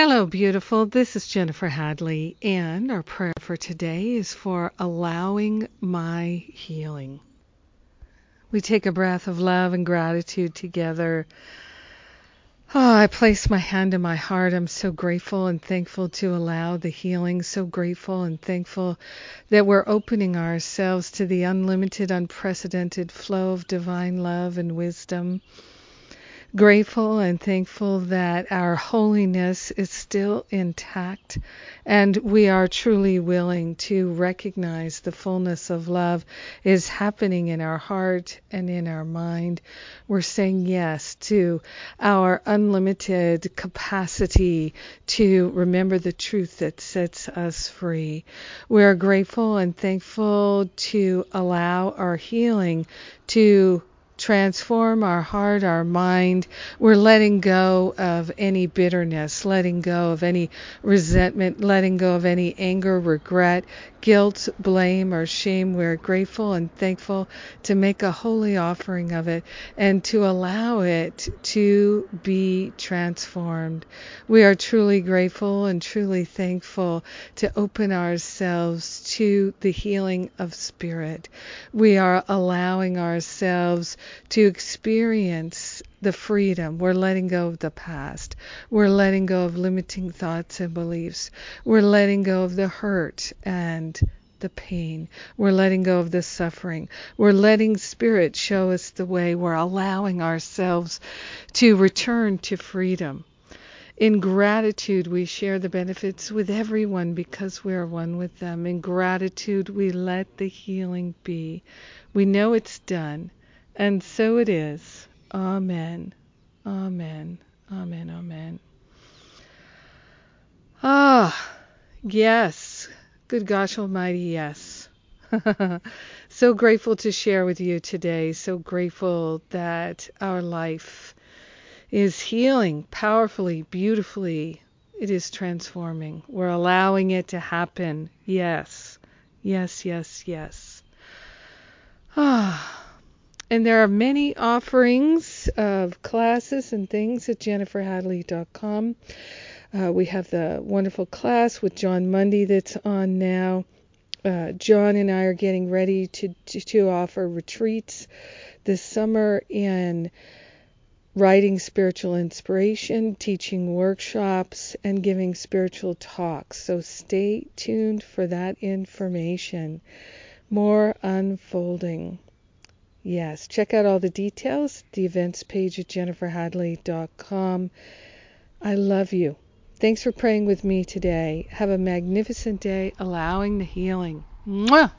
Hello, beautiful. This is Jennifer Hadley, and our prayer for today is for allowing my healing. We take a breath of love and gratitude together. Oh, I place my hand in my heart. I'm so grateful and thankful to allow the healing. So grateful and thankful that we're opening ourselves to the unlimited, unprecedented flow of divine love and wisdom grateful and thankful that our holiness is still intact and we are truly willing to recognize the fullness of love is happening in our heart and in our mind. We're saying yes to our unlimited capacity to remember the truth that sets us free. We are grateful and thankful to allow our healing to transform our heart, our mind. We're letting go of any bitterness, letting go of any resentment, letting go of any anger, regret, guilt, blame, or shame. We're grateful and thankful to make a holy offering of it and to allow it to be transformed. We are truly grateful and truly thankful to open ourselves to the healing of spirit. We are allowing ourselves to experience the freedom. We're letting go of the past. We're letting go of limiting thoughts and beliefs. We're letting go of the hurt and the pain. We're letting go of the suffering. We're letting Spirit show us the way. We're allowing ourselves to return to freedom. In gratitude, we share the benefits with everyone because we are one with them. In gratitude, we let the healing be. We know it's done, and so it is. Amen. Amen. Amen. Amen. Ah, yes. Good gosh almighty, yes. so grateful to share with you today. So grateful that our life is healing powerfully, beautifully. It is transforming. We're allowing it to happen. Yes. Yes, yes, yes. Ah. And there are many offerings of classes and things at jenniferhadley.com. Uh, we have the wonderful class with Jon Mundy that's on now. Uh, Jon and I are getting ready to, to, to offer retreats this summer in writing spiritual inspiration, teaching workshops, and giving spiritual talks. So stay tuned for that information. More unfolding. Yes, check out all the details, the events page at jenniferhadley.com. I love you. Thanks for praying with me today. Have a magnificent day, allowing the healing. Mwah!